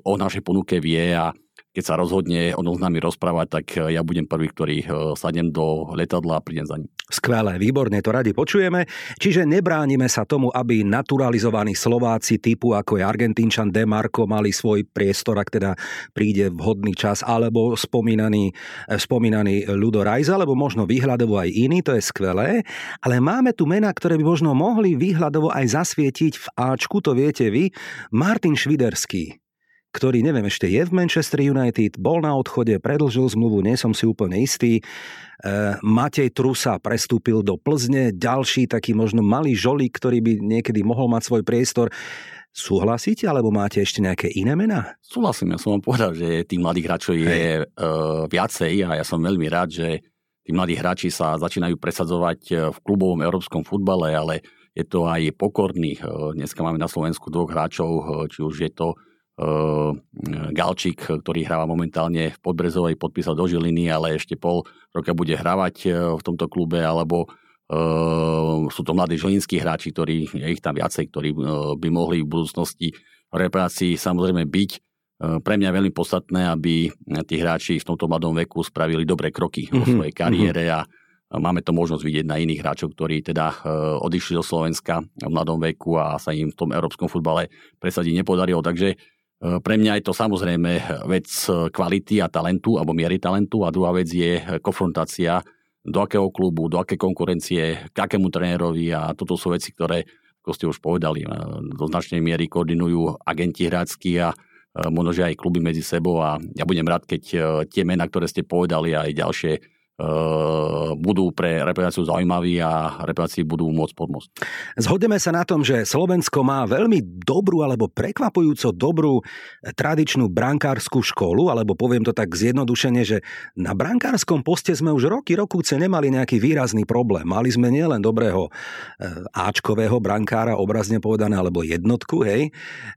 o našej ponuke vie a keď sa rozhodne o s nami rozprávať, tak e, ja budem prvý, ktorý e, sadnem do letadla a prídem za ním. Skvelé, výborne, to radi počujeme. Čiže nebránime sa tomu, aby naturalizovaní Slováci typu ako je Argentínčan Demarko mali svoj priestor, ak teda príde vhodný čas, alebo spomínaný, e, spomínaný Ludo Rajza, alebo možno výhľadovo aj iný, to je skvelé. Ale máme tu mená, ktoré by možno mohli výhľadovo aj zasvietiť v Ačku, to viete vy. Martin Šviderský ktorý neviem, ešte je v Manchester United, bol na odchode, predlžil zmluvu, nie som si úplne istý. E, Matej Trusa prestúpil do Plzne, ďalší taký možno malý žolík, ktorý by niekedy mohol mať svoj priestor. Súhlasíte, alebo máte ešte nejaké iné mená? Súhlasím, ja som vám povedal, že tých mladých hráčov je uh, viacej a ja som veľmi rád, že tí mladí hráči sa začínajú presadzovať e, v klubovom európskom futbale, ale je to aj pokorný. Dneska máme na Slovensku dvoch hráčov, či už je to Galčík, ktorý hráva momentálne v Podbrezovej, podpísal do Žiliny, ale ešte pol roka bude hrávať e, v tomto klube, alebo sú to mladí žilinskí hráči, ktorí, je ich tam viacej, ktorí by mohli v budúcnosti v reparácii samozrejme byť. Pre mňa je veľmi podstatné, aby tí hráči v tomto mladom veku spravili dobré kroky vo mhm, svojej kariére a Máme to možnosť vidieť na iných hráčov, ktorí teda odišli do Slovenska v mladom veku a sa im v tom európskom futbale presadiť nepodarilo. Takže pre mňa je to samozrejme vec kvality a talentu, alebo miery talentu. A druhá vec je konfrontácia do akého klubu, do aké konkurencie, k akému trénerovi. A toto sú veci, ktoré, ako ste už povedali, do značnej miery koordinujú agenti hrácky a možno, že aj kluby medzi sebou. A ja budem rád, keď tie mená, ktoré ste povedali a aj ďalšie budú pre reprezentáciu zaujímaví a reprezentácii budú môcť pomôcť. Zhodneme sa na tom, že Slovensko má veľmi dobrú alebo prekvapujúco dobrú tradičnú brankárskú školu, alebo poviem to tak zjednodušene, že na brankárskom poste sme už roky, rokúce nemali nejaký výrazný problém. Mali sme nielen dobrého eh, Ačkového brankára, obrazne povedané, alebo jednotku, hej,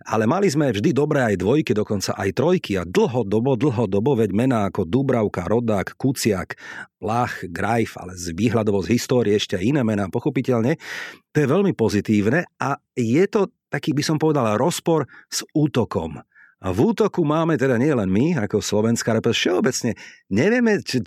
ale mali sme vždy dobré aj dvojky, dokonca aj trojky a dlhodobo, dlhodobo, veď mená ako Dubravka, Rodák, Kuciak, Lach, Grajf, ale z výhľadovo z histórie ešte aj iné mená, pochopiteľne. To je veľmi pozitívne a je to taký, by som povedal, rozpor s útokom. A v útoku máme teda nie len my, ako slovenská reprezentatíva, všeobecne nevieme, či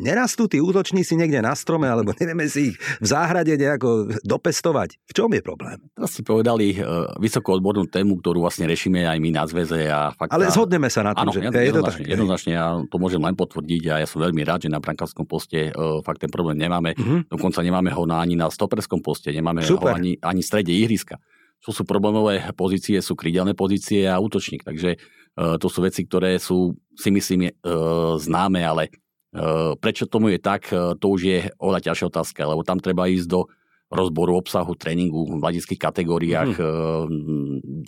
nerastú tí útočníci niekde na strome, alebo nevieme si ich v záhrade nejako dopestovať. V čom je problém? Teraz ste povedali uh, vysoko odbornú tému, ktorú vlastne riešime aj my na zväze. A fakt, Ale zhodneme sa na tom, áno, že je, je to tak. Jednoznačne, ja to môžem len potvrdiť a ja som veľmi rád, že na brankárskom poste uh, fakt ten problém nemáme. Uh-huh. Dokonca nemáme ho na, ani na stoperskom poste, nemáme Super. ho ani, ani v strede ihriska čo sú problémové pozície, sú krydelné pozície a útočník. Takže uh, to sú veci, ktoré sú, si myslím, uh, známe, ale uh, prečo tomu je tak, to už je oveľa ťažšia otázka, lebo tam treba ísť do rozboru obsahu tréningu v mladických kategóriách, mm. uh,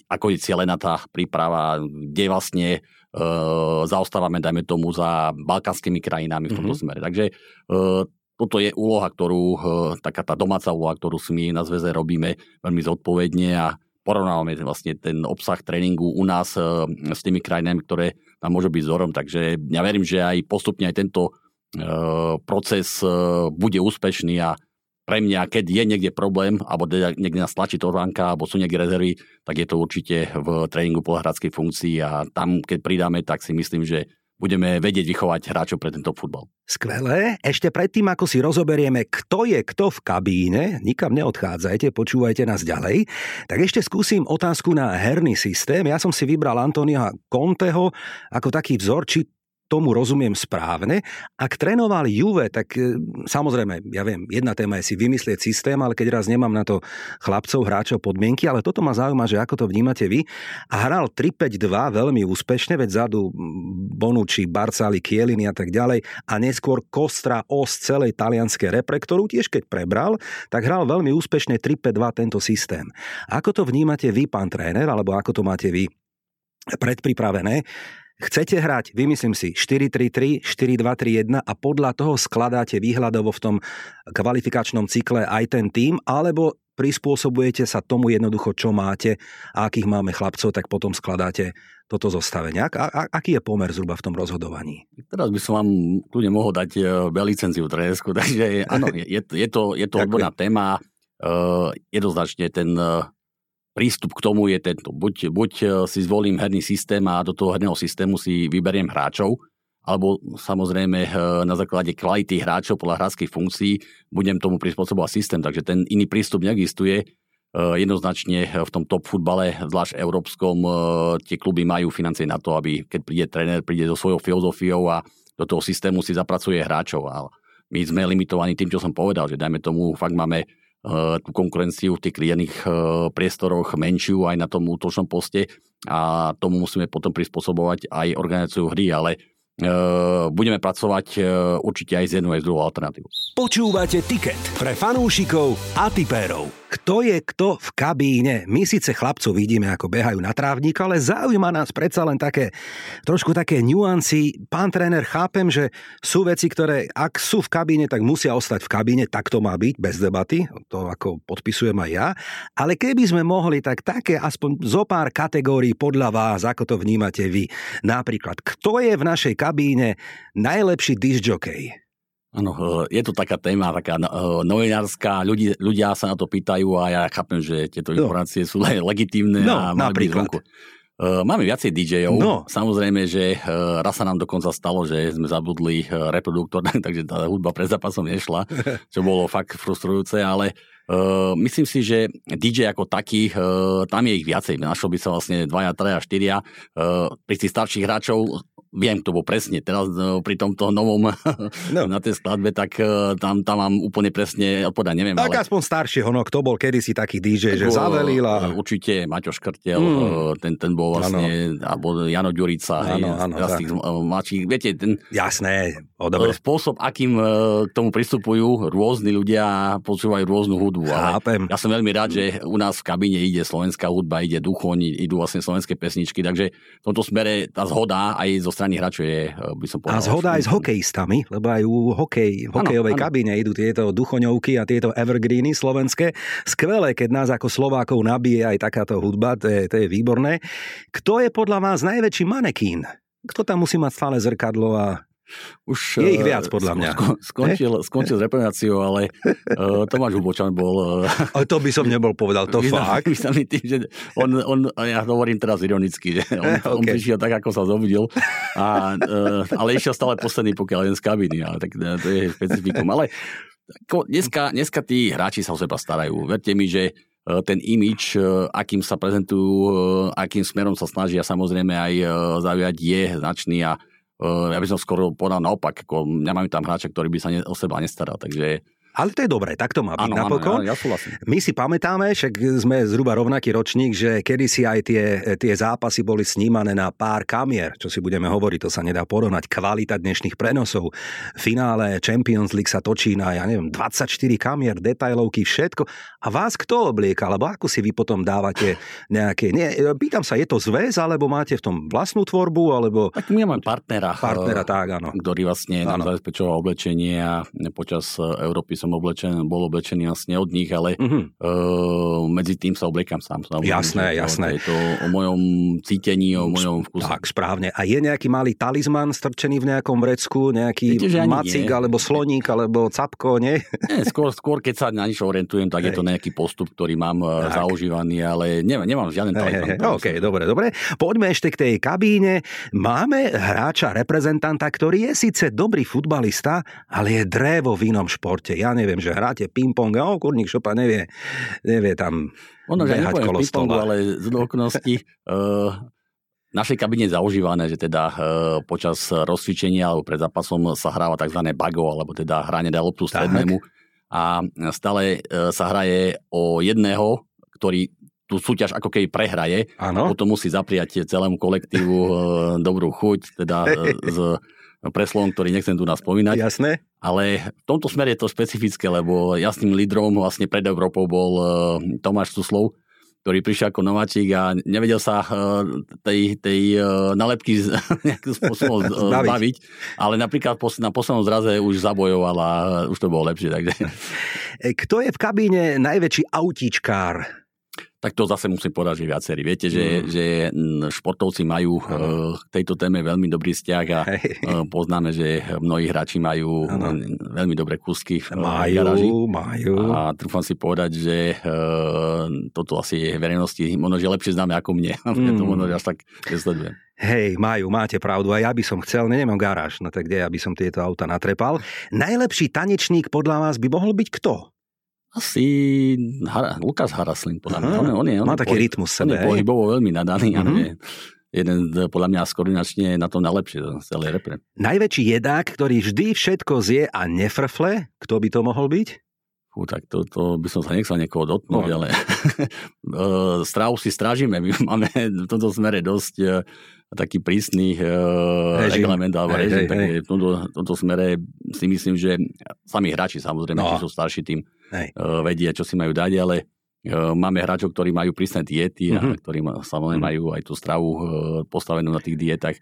ako je cieľená tá príprava, kde vlastne zaostávame, dajme tomu, za balkánskymi krajinami v tomto mm-hmm. smere. Takže toto je úloha, ktorú, eh, taká tá domáca úloha, ktorú si my na zväze robíme veľmi zodpovedne a porovnávame vlastne ten obsah tréningu u nás eh, s tými krajinami, ktoré nám môžu byť vzorom. Takže ja verím, že aj postupne aj tento eh, proces bude úspešný a pre mňa, keď je niekde problém, alebo niekde nás tlačí torvánka, alebo sú niekde rezervy, tak je to určite v tréningu polhradskej funkcii a tam, keď pridáme, tak si myslím, že budeme vedieť vychovať hráčov pre tento futbal. Skvelé. Ešte predtým, ako si rozoberieme, kto je kto v kabíne, nikam neodchádzajte, počúvajte nás ďalej, tak ešte skúsim otázku na herný systém. Ja som si vybral Antonia Conteho ako taký vzor, či tomu rozumiem správne. Ak trénoval Juve, tak e, samozrejme, ja viem, jedna téma je si vymyslieť systém, ale keď raz nemám na to chlapcov, hráčov podmienky, ale toto ma zaujíma, že ako to vnímate vy. A hral 3-5-2 veľmi úspešne, veď zadu Bonucci, Barcali, Kieliny a tak ďalej a neskôr Kostra os celej talianskej repre, ktorú tiež keď prebral, tak hral veľmi úspešne 3-5-2 tento systém. Ako to vnímate vy, pán tréner, alebo ako to máte vy predpripravené? Chcete hrať, vymyslím si, 4-3-3, 4-2-3-1 a podľa toho skladáte výhľadovo v tom kvalifikačnom cykle aj ten tým, alebo prispôsobujete sa tomu jednoducho, čo máte a akých máme chlapcov, tak potom skladáte toto zostavenie. A, a, aký je pomer zhruba v tom rozhodovaní? Teraz by som vám kľudne mohol dať uh, licenciu trenersku, takže áno, je, je, je to, je to odborná téma. Uh, jednoznačne ten uh, prístup k tomu je tento. Buď, buď e, si zvolím herný systém a do toho herného systému si vyberiem hráčov, alebo samozrejme e, na základe kvality hráčov podľa hráckých funkcií budem tomu prispôsobovať systém. Takže ten iný prístup neexistuje. E, jednoznačne v tom top futbale, zvlášť európskom, tie kluby majú financie na to, aby keď príde tréner, príde so svojou filozofiou a do toho systému si zapracuje hráčov. A my sme limitovaní tým, čo som povedal, že dajme tomu, fakt máme tú konkurenciu v tých klienných eh, priestoroch menšiu aj na tom útočnom poste a tomu musíme potom prispôsobovať aj organizáciu hry, ale eh, budeme pracovať určite aj z jednou aj z druhou alternatívou. Počúvate Ticket pre fanúšikov a tipérov kto je kto v kabíne. My síce chlapcov vidíme, ako behajú na trávnik, ale zaujíma nás predsa len také, trošku také nuancy. Pán tréner, chápem, že sú veci, ktoré ak sú v kabíne, tak musia ostať v kabíne, tak to má byť, bez debaty, to ako podpisujem aj ja. Ale keby sme mohli, tak také aspoň zo pár kategórií podľa vás, ako to vnímate vy. Napríklad, kto je v našej kabíne najlepší disc jockey? Áno, je to taká téma, taká novinárska, ľudia, ľudia sa na to pýtajú a ja chápem, že tieto no. informácie sú legitímne no, a napríklad. Máme viacej DJov. No. Samozrejme, že raz sa nám dokonca stalo, že sme zabudli reproduktor, takže tá hudba pred zápasom nešla, čo bolo fakt frustrujúce, ale Uh, myslím si, že DJ ako taký, uh, tam je ich viacej. Našlo by sa vlastne dvaja, traja, štyria. Uh, pri tých starších hráčov viem, to bol presne. Teraz no, pri tomto novom no. na tej skladbe, tak uh, tam, tam mám úplne presne odpovedať, neviem. Tak ale... aspoň staršieho, no kto bol kedysi taký DJ, tak že zavelil a... Určite Maťo Škrtel, mm. uh, ten, ten bol vlastne, ano. alebo Jano Ďurica, ano, hej, ano, z tých mladších, viete, ten... Jasné, o dobre. Spôsob, akým uh, k tomu pristupujú rôzni ľudia počúvajú rôznu hudbu. Chápem. ja som veľmi rád, že u nás v kabíne ide slovenská hudba, ide duchoň, idú vlastne slovenské pesničky, takže v tomto smere tá zhoda aj zo strany strany hráčov je, eh, by som povedal. A zhoda aj s hokejistami, lebo aj u hokej, v hokejovej ano, kabíne idú tieto duchoňovky a tieto evergreeny slovenské. Skvelé, keď nás ako Slovákov nabije aj takáto hudba, to je, to je výborné. Kto je podľa vás najväčší manekín? Kto tam musí mať stále zrkadlo a už, je ich viac, podľa mňa. skončil, skončil s reprezentáciou, ale uh, Tomáš Hubočan bol... Uh, ale to by som nebol povedal, to fakt. Vyznaný tým, že on, on, ja hovorím teraz ironicky, že on, okay. on prišiel tak, ako sa zobudil, a, uh, ale išiel stále posledný, pokiaľ len z kabiny, ale tak to je špecifikum. Ale dneska, dneska tí hráči sa o seba starajú. Verte mi, že ten imič, akým sa prezentujú, akým smerom sa snažia samozrejme aj zaujať, je značný a ja by som skoro povedal naopak, ako nemáme tam hráča, ktorý by sa ne, o seba nestaral, takže ale to je dobré, tak to má byť ano, napokon. Ano, ja, ja My si pamätáme, však sme zhruba rovnaký ročník, že kedysi aj tie, tie zápasy boli snímané na pár kamier, čo si budeme hovoriť, to sa nedá porovnať. Kvalita dnešných prenosov. Finále Champions League sa točí na, ja neviem, 24 kamier, detailovky, všetko. A vás kto oblieka, alebo ako si vy potom dávate nejaké... Nie, pýtam sa, je to zväz, alebo máte v tom vlastnú tvorbu, alebo... Tak my máme partnera. Partnera, tak, áno. Ktorý vlastne nám zabezpečoval oblečenie a počas Európy som oblečený, bol oblečený vlastne od nich, ale mm-hmm. uh, medzi tým sa obliekam sám. Samozrejme, jasné, že jasné. Je to o mojom cítení, o mojom vkuse. Tak, správne. A je nejaký malý talizman strčený v nejakom vrecku, nejaký Viete, macík, nie. alebo sloník, alebo capko, nie? nie skôr, skôr, keď sa na niečo orientujem, tak Hej. je to nejaký postup, ktorý mám e, tak. zaužívaný, ale nemám, nemám žiaden talizman. Hey, OK, dobre, dobre. Poďme ešte k tej kabíne. Máme hráča, reprezentanta, ktorý je síce dobrý futbalista, ale je drevo v inom športe. Ja neviem, že hráte ping-pong a oh, kurník šopa nevie, nevie tam ono, že behať kolo stola. ale z okolností uh, našej kabine je zaužívané, že teda uh, počas rozcvičenia alebo pred zápasom sa hráva tzv. bago, alebo teda hranie loptu strednému a stále uh, sa hraje o jedného, ktorý tú súťaž ako keby prehraje ano. a potom musí zapriať celému kolektívu uh, dobrú chuť, teda uh, z preslovom, ktorý nechcem tu nás spomínať. Jasné. Ale v tomto smere je to špecifické, lebo jasným lídrom vlastne pred Európou bol uh, Tomáš Suslov, ktorý prišiel ako nováčik a nevedel sa uh, tej, tej uh, nalepky nejakým spôsobom zbaviť. Ale napríklad na poslednom zraze už zabojoval a už to bolo lepšie. Takže. Kto je v kabíne najväčší autíčkár? Tak to zase musím povedať, že viacerí. Viete, že, mm. že športovci majú uh, k tejto téme veľmi dobrý vzťah a uh, poznáme, že mnohí hráči majú ano. veľmi dobré kusky v majú, garáži. Majú. A trúfam si povedať, že toto asi je verejnosti možno, že lepšie známe ako mne. Mm. to možno, že až tak nesledujem. Hej, majú, máte pravdu. A ja by som chcel, nemám garáž, no tak kde ja by som tieto auta natrepal. Najlepší tanečník podľa vás by mohol byť kto? Asi Hara, Lukas Haraslin, podľa mňa. On, on, je, on má taký rytmus sebe. On je pohybovo veľmi nadaný, mm-hmm. ale jeden podľa mňa skoordinačne na tom najlepšie z celej repre. Najväčší jedák, ktorý vždy všetko zje a nefrfle, kto by to mohol byť? Fú, tak to, to by som sa nechcel niekoho dotknúť, no. ale stravu si strážime. My máme v tomto smere dosť e, taký prísny uh, reglement alebo režim, hej, tak hej. v tomto, tomto smere si myslím, že sami hráči samozrejme, no. či sú starší tým, uh, vedia, čo si majú dať, ale máme hráčov, ktorí majú prísne diety mm-hmm. a mhm. ktorí samozrejme mm-hmm. majú aj tú stravu postavenú na tých dietách.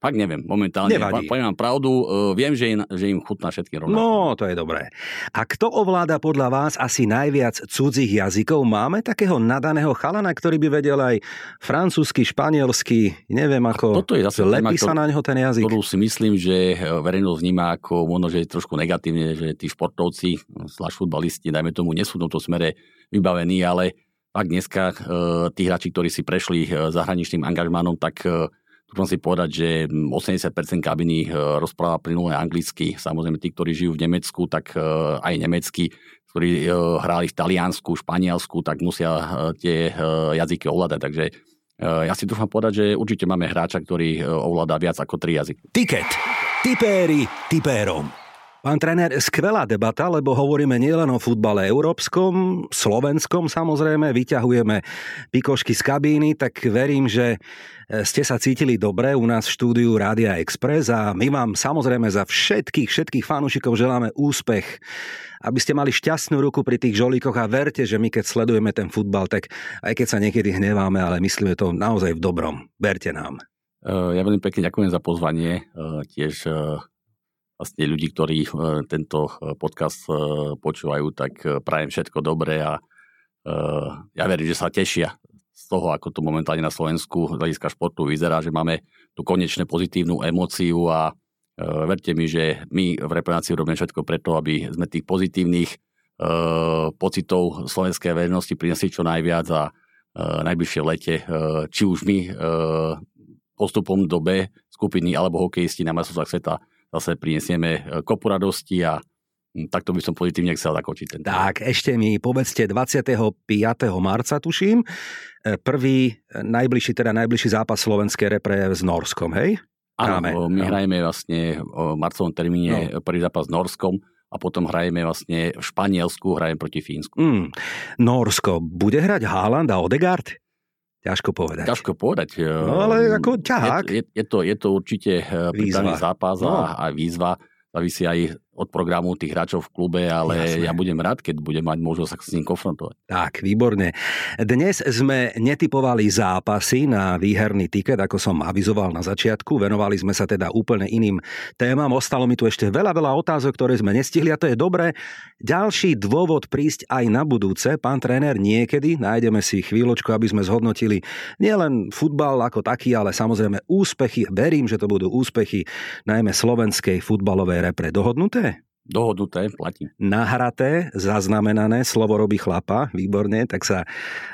Fakt neviem, momentálne. Nevadí. Poviem vám pravdu, viem, že im, že im chutná všetky rovnako. No, to je dobré. A kto ovláda podľa vás asi najviac cudzích jazykov? Máme takého nadaného chalana, ktorý by vedel aj francúzsky, španielsky, neviem ako, toto je zase lepí sa na neho ten jazyk. Ktorú si myslím, že verejnosť vníma ako možno, že je trošku negatívne, že tí športovci, zvlášť futbalisti, dajme tomu, nie sú v tomto smere vybavení, ale ak dneska tí hráči, ktorí si prešli zahraničným angažmánom, tak Môžem si povedať, že 80% kabiny eh, rozpráva plynulé anglicky. Samozrejme, tí, ktorí žijú v Nemecku, tak eh, aj nemecky, ktorí eh, hrali v Taliansku, Španielsku, tak musia tie jazyky ovládať. Takže ja si dúfam povedať, že určite máme hráča, ktorý ovláda viac ako tri jazyky. Tiket. Tipéri tipérom. Pán tréner, skvelá debata, lebo hovoríme nielen o futbale európskom, slovenskom samozrejme, vyťahujeme pikošky z kabíny, tak verím, že e, ste sa cítili dobre u nás v štúdiu Rádia Express a my vám samozrejme za všetkých, všetkých fanúšikov želáme úspech, aby ste mali šťastnú ruku pri tých žolíkoch a verte, že my keď sledujeme ten futbal, tak aj keď sa niekedy hneváme, ale myslíme to naozaj v dobrom. Verte nám. E, ja veľmi pekne ďakujem za pozvanie. E, tiež vlastne ľudí, ktorí e, tento e, podcast e, počúvajú, tak prajem všetko dobré a ja verím, že sa tešia z toho, ako to momentálne na Slovensku z hľadiska športu vyzerá, že máme tú konečne pozitívnu emóciu a verte mi, že my v reprezentácii robíme všetko preto, aby sme tých pozitívnych pocitov slovenskej verejnosti prinesli čo najviac a najbližšie lete, či už my postupom do B skupiny alebo hokejisti na masovách sveta zase prinesieme e, kopu radosti a hm, takto by som pozitívne chcel zakočiť ten Tak, ešte mi povedzte 25. marca, tuším, e, prvý, e, najbližší, teda najbližší zápas slovenskej repre s Norskom, hej? Áno, my hrajeme vlastne v marcovom termíne no. prvý zápas s Norskom a potom hrajeme vlastne v Španielsku, hrajeme proti Fínsku. Mm. Norsko, bude hrať Haaland a Odegaard? Ťažko povedať. Ťažko povedať. No ale ako ťahák. Je, je, je, to, je to určite prípravný zápas a, no. a výzva. Závisí aj od programu tých hráčov v klube, ale Jasné. ja budem rád, keď budem mať možnosť sa s ním konfrontovať. Tak, výborne. Dnes sme netypovali zápasy na výherný tiket, ako som avizoval na začiatku. Venovali sme sa teda úplne iným témam. Ostalo mi tu ešte veľa, veľa otázok, ktoré sme nestihli a to je dobré. Ďalší dôvod prísť aj na budúce. Pán tréner, niekedy nájdeme si chvíľočku, aby sme zhodnotili nielen futbal ako taký, ale samozrejme úspechy. Verím, že to budú úspechy najmä slovenskej futbalovej repre. Dohodnuté? Dohodnuté, platí. Nahraté, zaznamenané, slovo robí chlapa, výborne, tak sa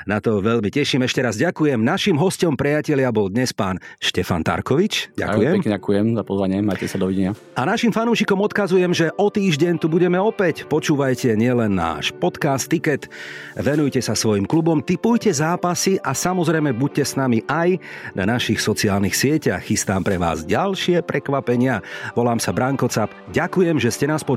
na to veľmi teším. Ešte raz ďakujem. Našim hostom priatelia bol dnes pán Štefan Tarkovič. Ďakujem. Aj, pekne ďakujem za pozvanie, majte sa dovidenia. A našim fanúšikom odkazujem, že o týždeň tu budeme opäť. Počúvajte nielen náš podcast Ticket, venujte sa svojim klubom, typujte zápasy a samozrejme buďte s nami aj na našich sociálnych sieťach. Chystám pre vás ďalšie prekvapenia. Volám sa Branko Cap. Ďakujem, že ste nás počuli